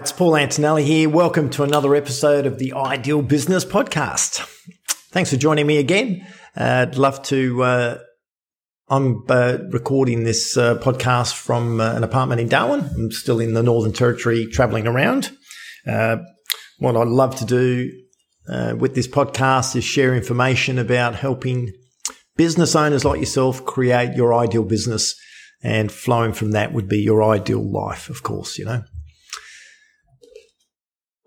It's Paul Antonelli here. Welcome to another episode of the Ideal Business Podcast. Thanks for joining me again. Uh, I'd love to. Uh, I'm uh, recording this uh, podcast from uh, an apartment in Darwin. I'm still in the Northern Territory, traveling around. Uh, what I'd love to do with this podcast is share information about helping business owners like yourself create your ideal business, and flowing from that would be your ideal life, of course. You know.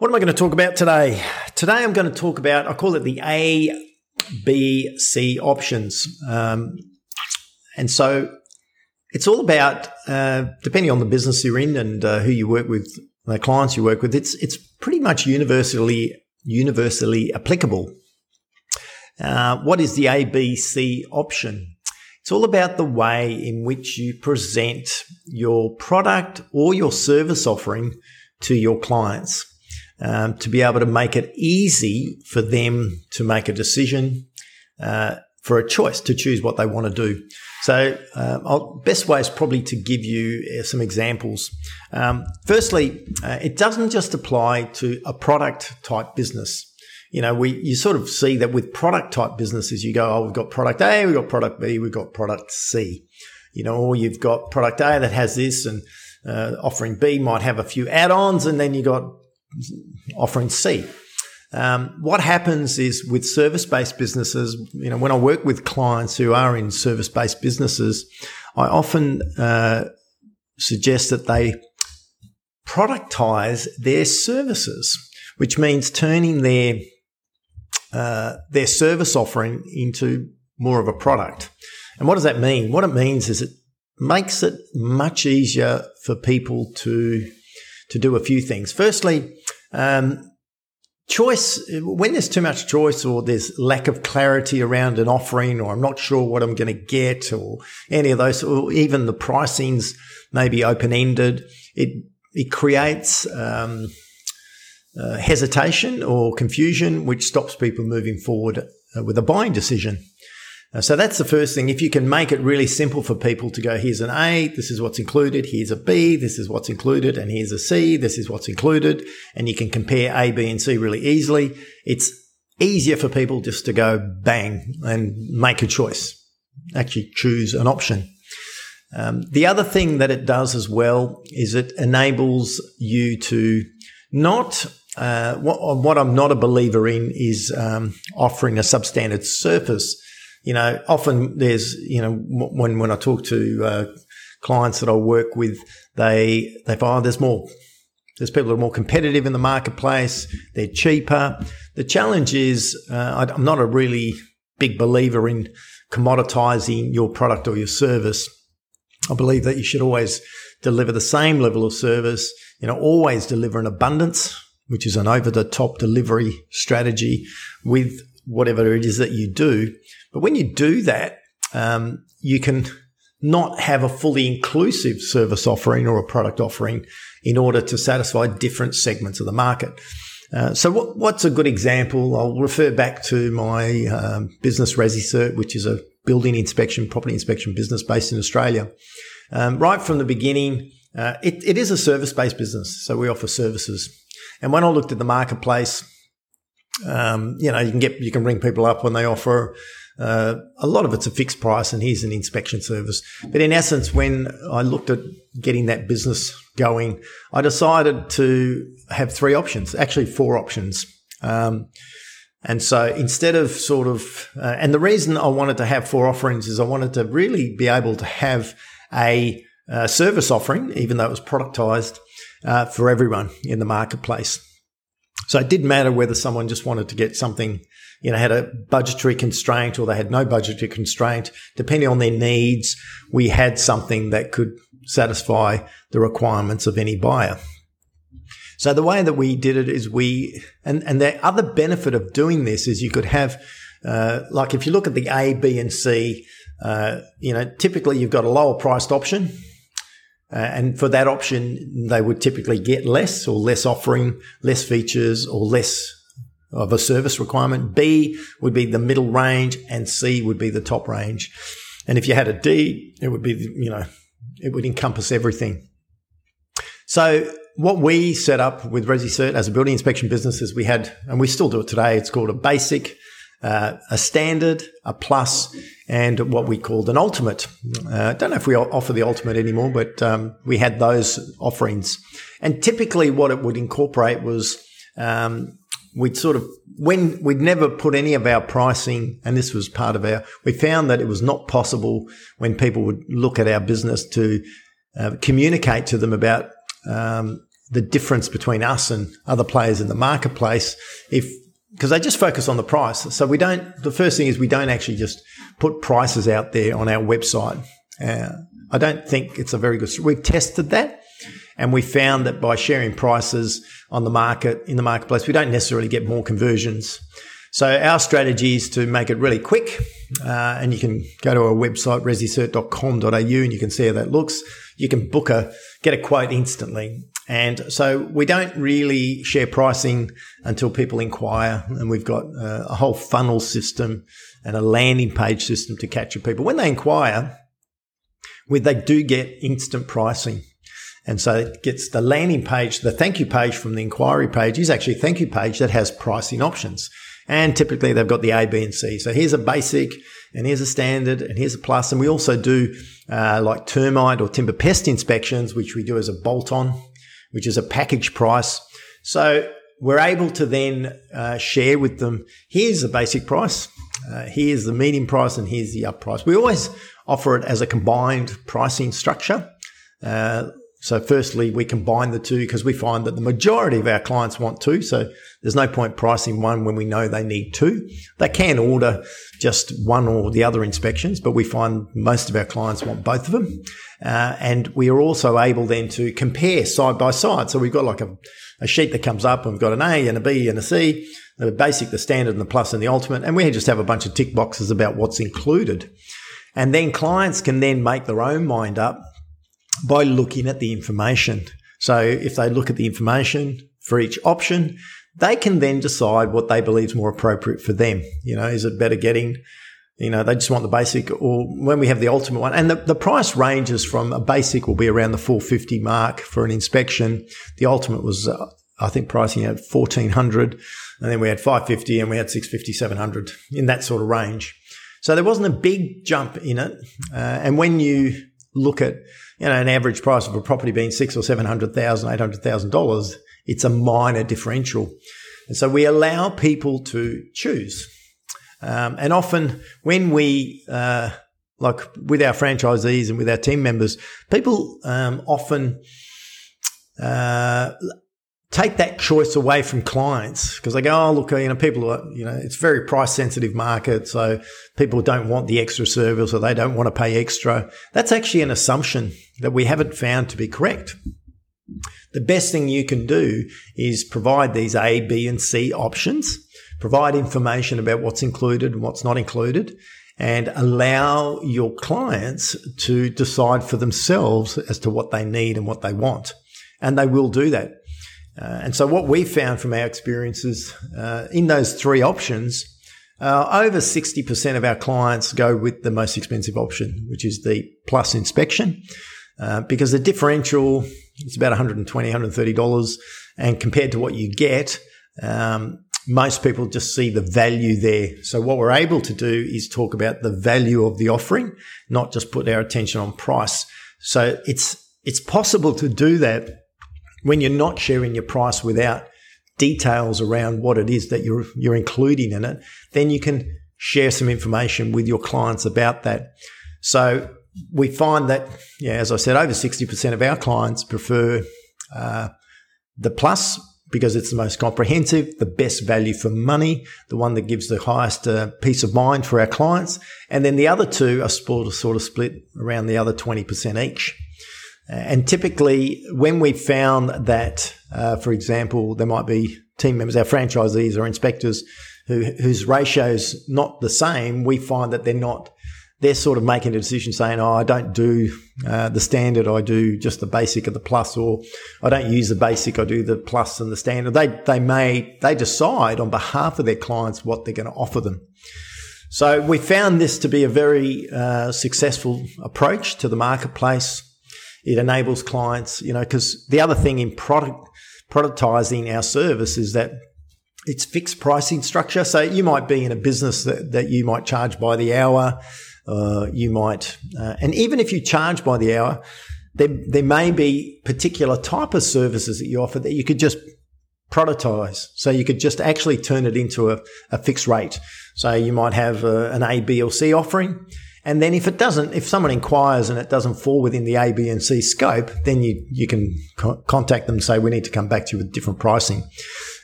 What am I going to talk about today? Today I'm going to talk about, I call it the A, B, C options. Um, and so it's all about, uh, depending on the business you're in and uh, who you work with, the clients you work with, it's, it's pretty much universally, universally applicable. Uh, what is the A, B, C option? It's all about the way in which you present your product or your service offering to your clients um, to be able to make it easy for them to make a decision uh, for a choice to choose what they want to do. So, uh, best way is probably to give you uh, some examples. Um, firstly, uh, it doesn't just apply to a product type business. You know, we you sort of see that with product type businesses, you go, oh, we've got product A, we've got product B, we've got product C. You know, or you've got product A that has this, and uh, offering B might have a few add-ons, and then you got offering C. Um, what happens is with service based businesses, you know, when I work with clients who are in service based businesses, I often uh, suggest that they productize their services, which means turning their uh, their service offering into more of a product. And what does that mean? What it means is it makes it much easier for people to to do a few things. Firstly, um, choice, when there's too much choice or there's lack of clarity around an offering, or I'm not sure what I'm going to get, or any of those, or even the pricings may be open ended, it, it creates, um, uh, hesitation or confusion, which stops people moving forward uh, with a buying decision. Uh, so that's the first thing. If you can make it really simple for people to go, here's an A, this is what's included. Here's a B, this is what's included. And here's a C, this is what's included. And you can compare A, B, and C really easily. It's easier for people just to go bang and make a choice, actually choose an option. Um, the other thing that it does as well is it enables you to not uh, what, what, I'm not a believer in is um, offering a substandard surface you know, often there's, you know, when, when I talk to uh, clients that I work with, they, they find oh, there's more. There's people that are more competitive in the marketplace. They're cheaper. The challenge is, uh, I'm not a really big believer in commoditizing your product or your service. I believe that you should always deliver the same level of service, you know, always deliver an abundance, which is an over the top delivery strategy with whatever it is that you do. But when you do that, um, you can not have a fully inclusive service offering or a product offering in order to satisfy different segments of the market. Uh, so what, what's a good example? I'll refer back to my um, business ResiCert, which is a building inspection, property inspection business based in Australia. Um, right from the beginning, uh, it, it is a service-based business, so we offer services. And when I looked at the marketplace, um, you know, you can get you can ring people up when they offer. Uh, a lot of it's a fixed price, and here's an inspection service. But in essence, when I looked at getting that business going, I decided to have three options, actually four options. Um, and so instead of sort of, uh, and the reason I wanted to have four offerings is I wanted to really be able to have a, a service offering, even though it was productized uh, for everyone in the marketplace. So it didn't matter whether someone just wanted to get something, you know, had a budgetary constraint or they had no budgetary constraint. Depending on their needs, we had something that could satisfy the requirements of any buyer. So the way that we did it is we, and, and the other benefit of doing this is you could have, uh, like if you look at the A, B, and C, uh, you know, typically you've got a lower priced option uh, and for that option, they would typically get less or less offering, less features or less of a service requirement. B would be the middle range and C would be the top range. And if you had a D, it would be, you know, it would encompass everything. So what we set up with ResiCert as a building inspection business is we had, and we still do it today. It's called a basic, uh, a standard, a plus, and what we called an ultimate. Uh, I don't know if we offer the ultimate anymore, but um, we had those offerings. And typically, what it would incorporate was um, we'd sort of when we'd never put any of our pricing, and this was part of our. We found that it was not possible when people would look at our business to uh, communicate to them about um, the difference between us and other players in the marketplace if because they just focus on the price. So we don't. The first thing is we don't actually just put prices out there on our website. Uh, I don't think it's a very good. We've tested that, and we found that by sharing prices on the market in the marketplace, we don't necessarily get more conversions. So our strategy is to make it really quick, uh, and you can go to our website resicert.com.au and you can see how that looks. You can book a get a quote instantly. And so we don't really share pricing until people inquire. And we've got uh, a whole funnel system and a landing page system to capture people. When they inquire, they do get instant pricing. And so it gets the landing page, the thank you page from the inquiry page is actually a thank you page that has pricing options. And typically they've got the A, B, and C. So here's a basic, and here's a standard, and here's a plus. And we also do uh, like termite or timber pest inspections, which we do as a bolt on, which is a package price. So we're able to then uh, share with them here's the basic price, uh, here's the medium price, and here's the up price. We always offer it as a combined pricing structure. So firstly, we combine the two because we find that the majority of our clients want two. So there's no point pricing one when we know they need two. They can order just one or the other inspections, but we find most of our clients want both of them. Uh, and we are also able then to compare side by side. So we've got like a, a sheet that comes up and we've got an A and a B and a C, the basic, the standard and the plus and the ultimate. And we just have a bunch of tick boxes about what's included. And then clients can then make their own mind up by looking at the information. So if they look at the information for each option, they can then decide what they believe is more appropriate for them. You know, is it better getting, you know, they just want the basic or when we have the ultimate one and the, the price ranges from a basic will be around the 450 mark for an inspection. The ultimate was, uh, I think pricing at 1400 and then we had 550 and we had 650, 700 in that sort of range. So there wasn't a big jump in it. Uh, and when you look at, you know, an average price of a property being six or seven hundred thousand, eight hundred thousand dollars, it's a minor differential. And so we allow people to choose. Um, and often when we, uh, like with our franchisees and with our team members, people um, often uh, take that choice away from clients because they go, oh, look, uh, you know, people are, you know, it's very price sensitive market. So people don't want the extra service or they don't want to pay extra. That's actually an assumption that we haven't found to be correct. The best thing you can do is provide these A, B, and C options, provide information about what's included and what's not included, and allow your clients to decide for themselves as to what they need and what they want. And they will do that. Uh, and so what we found from our experiences uh, in those three options, uh, over 60% of our clients go with the most expensive option, which is the plus inspection, uh, because the differential is about $120, $130. And compared to what you get, um, most people just see the value there. So what we're able to do is talk about the value of the offering, not just put our attention on price. So it's, it's possible to do that when you're not sharing your price without details around what it is that you're you're including in it, then you can share some information with your clients about that. So we find that, yeah, as I said, over 60% of our clients prefer uh, the plus because it's the most comprehensive, the best value for money, the one that gives the highest uh, peace of mind for our clients. And then the other two are sort of, sort of split around the other 20% each. And typically, when we found that, uh, for example, there might be team members, our franchisees or inspectors who, whose ratios not the same, we find that they're not, they're sort of making a decision saying, oh, I don't do uh, the standard, I do just the basic of the plus, or I don't use the basic, I do the plus and the standard. They, they may, they decide on behalf of their clients what they're going to offer them. So we found this to be a very uh, successful approach to the marketplace It enables clients, you know, because the other thing in product productizing our service is that it's fixed pricing structure. So you might be in a business that, that you might charge by the hour. Uh, you might, uh, and even if you charge by the hour, there, there may be particular type of services that you offer that you could just productize. So you could just actually turn it into a, a fixed rate. So you might have a, an A, B, or C offering. And then if it doesn't, if someone inquires and it doesn't fall within the A, B, and C scope, then you, you can co- contact them and say, we need to come back to you with different pricing.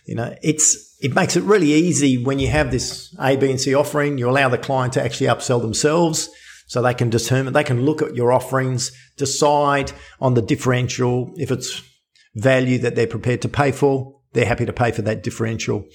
You know, it's, it makes it really easy when you have this A, B, and C offering. You allow the client to actually upsell themselves so they can determine, they can look at your offerings, decide on the differential. If it's value that they're prepared to pay for, they're happy to pay for that differential.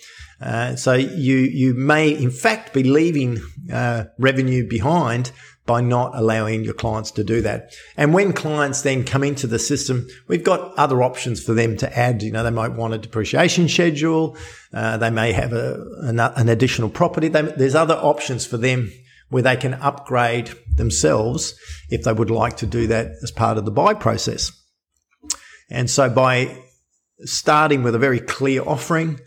Uh, so you, you may in fact be leaving uh, revenue behind by not allowing your clients to do that. And when clients then come into the system, we've got other options for them to add. You know, they might want a depreciation schedule. Uh, they may have a, an, an additional property. They, there's other options for them where they can upgrade themselves if they would like to do that as part of the buy process. And so by starting with a very clear offering,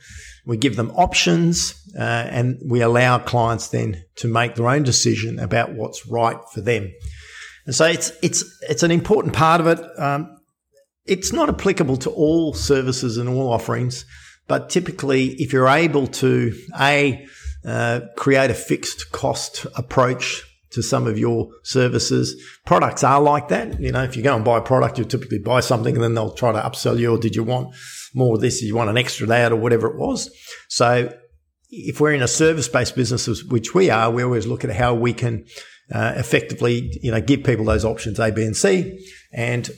we give them options uh, and we allow clients then to make their own decision about what's right for them. And so it's it's it's an important part of it. Um, it's not applicable to all services and all offerings, but typically, if you're able to a uh, create a fixed cost approach to some of your services. Products are like that. You know, if you go and buy a product, you typically buy something and then they'll try to upsell you, or did you want more of this? You want an extra that or whatever it was? So if we're in a service based business, which we are, we always look at how we can uh, effectively, you know, give people those options A, B, and C, and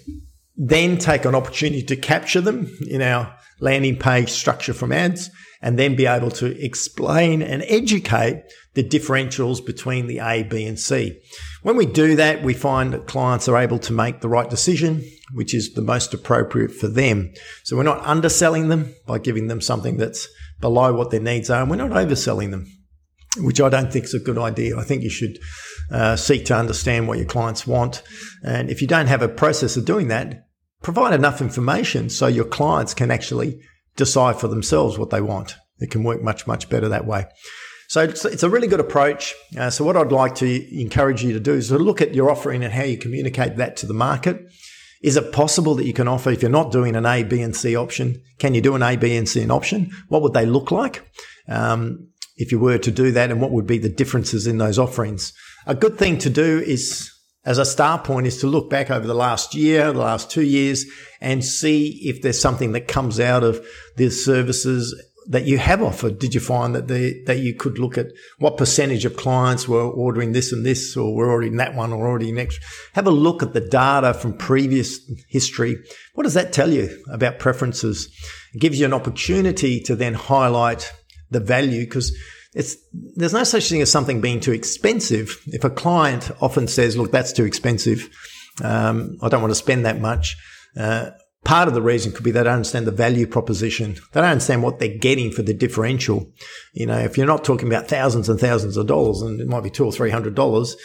then take an opportunity to capture them in our landing page structure from ads and then be able to explain and educate the differentials between the A, B, and C. When we do that, we find that clients are able to make the right decision, which is the most appropriate for them. So we're not underselling them by giving them something that's below what their needs are, and we're not overselling them, which I don't think is a good idea. I think you should uh, seek to understand what your clients want. And if you don't have a process of doing that, provide enough information so your clients can actually decide for themselves what they want. It can work much, much better that way. So it's, it's a really good approach. Uh, so what I'd like to encourage you to do is to look at your offering and how you communicate that to the market. Is it possible that you can offer, if you're not doing an A, B, and C option, can you do an A, B, and C option? What would they look like? Um, if you were to do that and what would be the differences in those offerings? A good thing to do is as a start point is to look back over the last year, the last two years, and see if there's something that comes out of the services that you have offered. Did you find that that you could look at what percentage of clients were ordering this and this, or were ordering that one, or already next? Have a look at the data from previous history. What does that tell you about preferences? It gives you an opportunity to then highlight the value because it's there's no such thing as something being too expensive. If a client often says, "Look, that's too expensive. Um, I don't want to spend that much," uh, part of the reason could be they don't understand the value proposition. They don't understand what they're getting for the differential. You know, if you're not talking about thousands and thousands of dollars, and it might be two or three hundred dollars,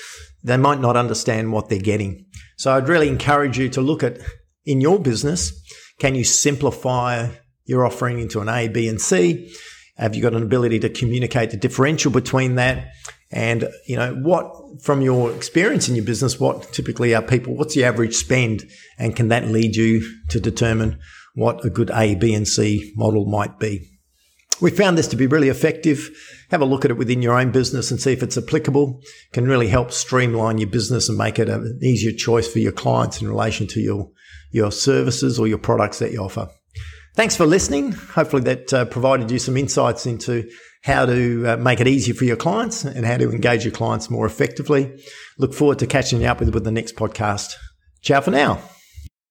they might not understand what they're getting. So I'd really encourage you to look at in your business, can you simplify your offering into an A, B, and C? Have you got an ability to communicate the differential between that? And, you know, what from your experience in your business, what typically are people, what's the average spend? And can that lead you to determine what a good A, B, and C model might be? We found this to be really effective. Have a look at it within your own business and see if it's applicable. It can really help streamline your business and make it an easier choice for your clients in relation to your, your services or your products that you offer. Thanks for listening. Hopefully that uh, provided you some insights into how to uh, make it easier for your clients and how to engage your clients more effectively. Look forward to catching you up with, with the next podcast. Ciao for now.